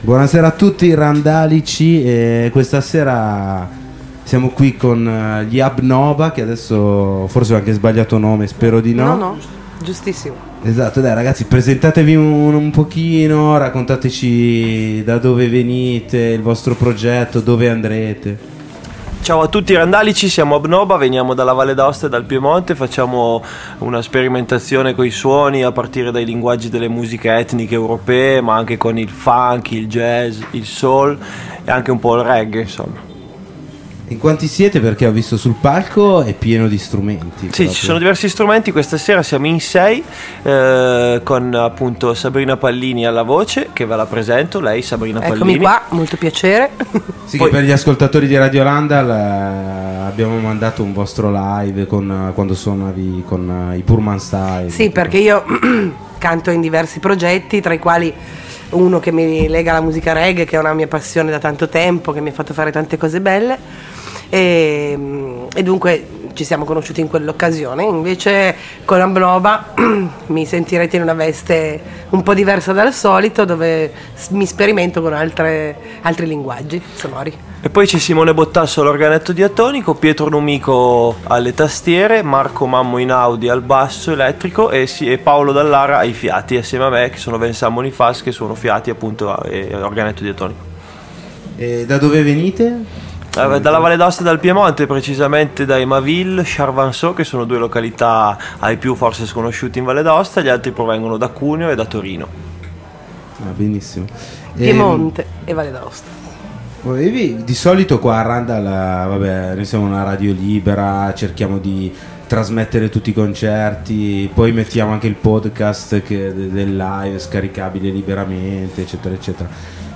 Buonasera a tutti randalici e questa sera siamo qui con eh, gli Abnoba che adesso forse ho anche sbagliato nome, spero di no. No, no, giustissimo. Esatto, dai ragazzi, presentatevi un, un pochino, raccontateci da dove venite, il vostro progetto, dove andrete. Ciao a tutti randalici, siamo Abnoba, veniamo dalla Valle d'Aosta e dal Piemonte, facciamo una sperimentazione con i suoni a partire dai linguaggi delle musiche etniche europee, ma anche con il funk, il jazz, il soul e anche un po' il reggae, insomma. In quanti siete? Perché ho visto sul palco è pieno di strumenti. Sì, proprio. ci sono diversi strumenti, questa sera siamo in sei eh, con appunto Sabrina Pallini alla voce, che ve la presento, lei Sabrina Eccomi Pallini. qua, molto piacere. Sì, Poi- che per gli ascoltatori di Radio Landa l- abbiamo mandato un vostro live con, quando suonavi con eh, i Purman Style. sì, perché io canto in diversi progetti, tra i quali uno che mi lega alla musica reggae, che è una mia passione da tanto tempo, che mi ha fatto fare tante cose belle. E, e dunque ci siamo conosciuti in quell'occasione. Invece con Ambroba mi sentirete in una veste un po' diversa dal solito, dove mi sperimento con altre- altri linguaggi sonori. E poi c'è Simone Bottasso all'organetto diatonico, Pietro Numico alle tastiere, Marco Mammo Inaudi al basso elettrico e, si- e Paolo Dallara ai fiati, assieme a me che sono Vincent Monifas che sono fiati appunto e organetto diatonico. E da dove venite? Eh, Dalla Valle d'Aosta e dal Piemonte, precisamente da Emaville, Charvanceau, che sono due località ai più forse sconosciute in Valle d'Aosta, gli altri provengono da Cuneo e da Torino. Ah, benissimo. Piemonte e Valle d'Aosta. Ehm, volevi- di solito qua a Randall, vabbè, noi siamo una radio libera, cerchiamo di trasmettere tutti i concerti, poi mettiamo anche il podcast che- de- del live scaricabile liberamente, eccetera, eccetera.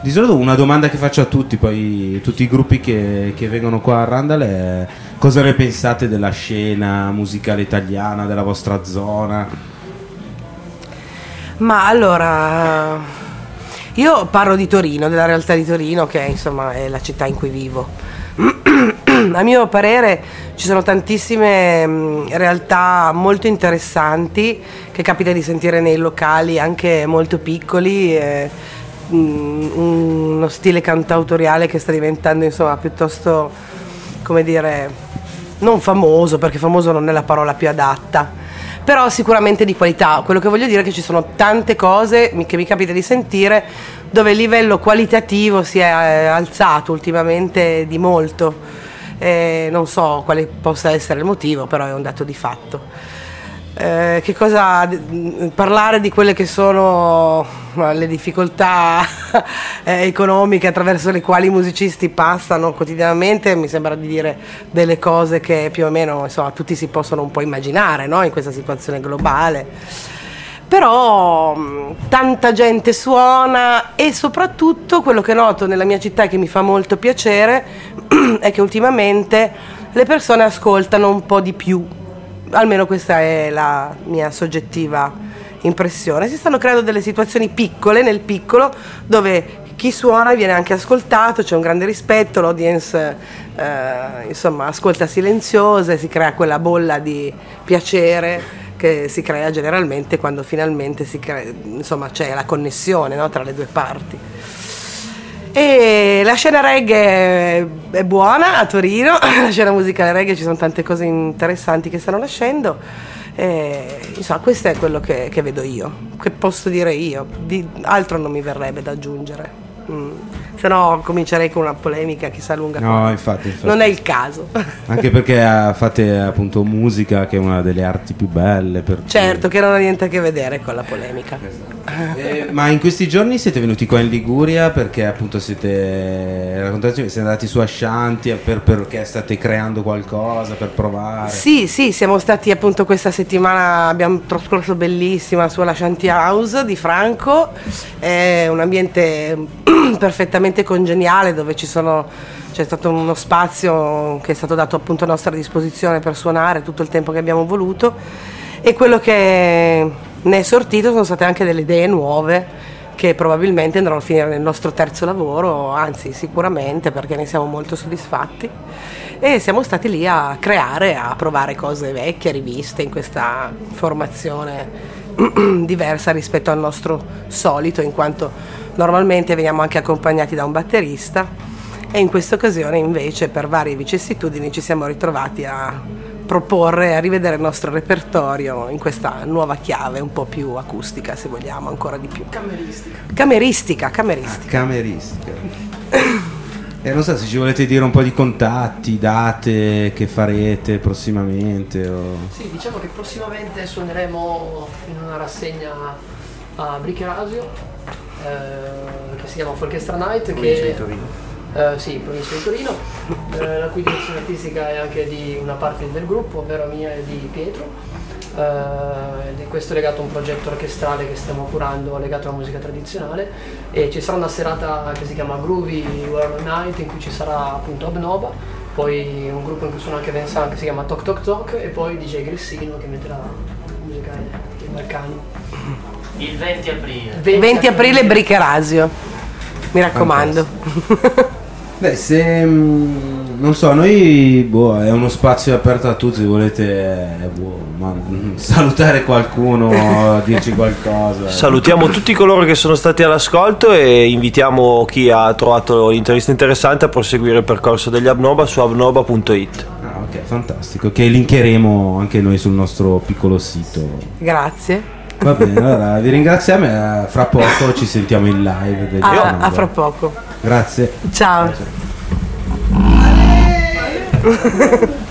Di solito una domanda che faccio a tutti, poi tutti i gruppi che, che vengono qua a Randall è cosa ne pensate della scena musicale italiana, della vostra zona? Ma allora, io parlo di Torino, della realtà di Torino, che insomma è la città in cui vivo. A mio parere ci sono tantissime mh, realtà molto interessanti che capita di sentire nei locali anche molto piccoli. eh, uno stile cantautoriale che sta diventando insomma piuttosto, come dire, non famoso, perché famoso non è la parola più adatta, però sicuramente di qualità. Quello che voglio dire è che ci sono tante cose che mi capita di sentire dove il livello qualitativo si è eh, alzato ultimamente di molto. Eh, non so quale possa essere il motivo, però è un dato di fatto. Eh, che cosa parlare di quelle che sono le difficoltà eh, economiche attraverso le quali i musicisti passano quotidianamente mi sembra di dire delle cose che più o meno insomma, tutti si possono un po' immaginare no? in questa situazione globale però mh, tanta gente suona e soprattutto quello che noto nella mia città e che mi fa molto piacere è che ultimamente le persone ascoltano un po' di più almeno questa è la mia soggettiva impressione. Si stanno creando delle situazioni piccole nel piccolo dove chi suona viene anche ascoltato, c'è un grande rispetto, l'audience eh, insomma ascolta silenziosa e si crea quella bolla di piacere che si crea generalmente quando finalmente crea- insomma, c'è la connessione no, tra le due parti. E la scena reggae è buona a Torino, la scena musicale reggae ci sono tante cose interessanti che stanno nascendo. E, insomma, questo è quello che, che vedo io, che posso dire io, di, altro non mi verrebbe da aggiungere. Mm. Se no comincerei con una polemica che si allunga. No, infatti, infatti. Non è il caso. Anche perché eh, fate appunto musica che è una delle arti più belle. Per cui- certo che non ha niente a che vedere con la polemica. Eh, ma in questi giorni siete venuti qua in Liguria perché appunto siete raccontateci, siete andati su Ashanti per- perché state creando qualcosa per provare. Sì, sì, siamo stati appunto questa settimana, abbiamo trascorso bellissima sulla Shanty House di Franco, è un ambiente perfettamente congeniale dove ci sono, c'è stato uno spazio che è stato dato appunto a nostra disposizione per suonare tutto il tempo che abbiamo voluto e quello che ne è sortito sono state anche delle idee nuove che probabilmente andranno a finire nel nostro terzo lavoro, anzi sicuramente perché ne siamo molto soddisfatti. E siamo stati lì a creare, a provare cose vecchie, riviste in questa formazione diversa rispetto al nostro solito, in quanto normalmente veniamo anche accompagnati da un batterista e in questa occasione invece per varie vicissitudini ci siamo ritrovati a proporre, a rivedere il nostro repertorio in questa nuova chiave un po' più acustica se vogliamo, ancora di più. Cameristica. Cameristica, cameristica. Ah, cameristica. E non so se ci volete dire un po' di contatti, date che farete prossimamente. O... Sì, diciamo che prossimamente suoneremo in una rassegna a Bricherasio eh, che si chiama Folchestra Night. Che, Torino. Eh, sì, provincia di Torino, eh, la cui direzione artistica è anche di una parte del gruppo, ovvero mia e di Pietro. Eh, ed è questo legato a un progetto orchestrale che stiamo curando legato alla musica tradizionale e ci sarà una serata che si chiama Groovy World Night in cui ci sarà appunto Abnoba, poi un gruppo in cui suona anche Vincent che si chiama Tok Tok Tok e poi DJ Grissino che metterà musica dei Balcani. Il 20 aprile. 20 aprile Bricherasio, mi raccomando. Beh, se mm, non so, noi boh, è uno spazio aperto a tutti, se volete eh, boh, ma, mm, salutare qualcuno, dirci qualcosa. Salutiamo tutti coloro che sono stati all'ascolto e invitiamo chi ha trovato l'intervista interessante a proseguire il percorso degli Abnoba su abnoba.it. Ah, ok, fantastico. Che linkeremo anche noi sul nostro piccolo sito. Grazie. Va bene, allora vi ringraziamo e eh, fra poco ci sentiamo in live. degli A, Abnoba. a fra poco. Grazie. Ciao. Ciao.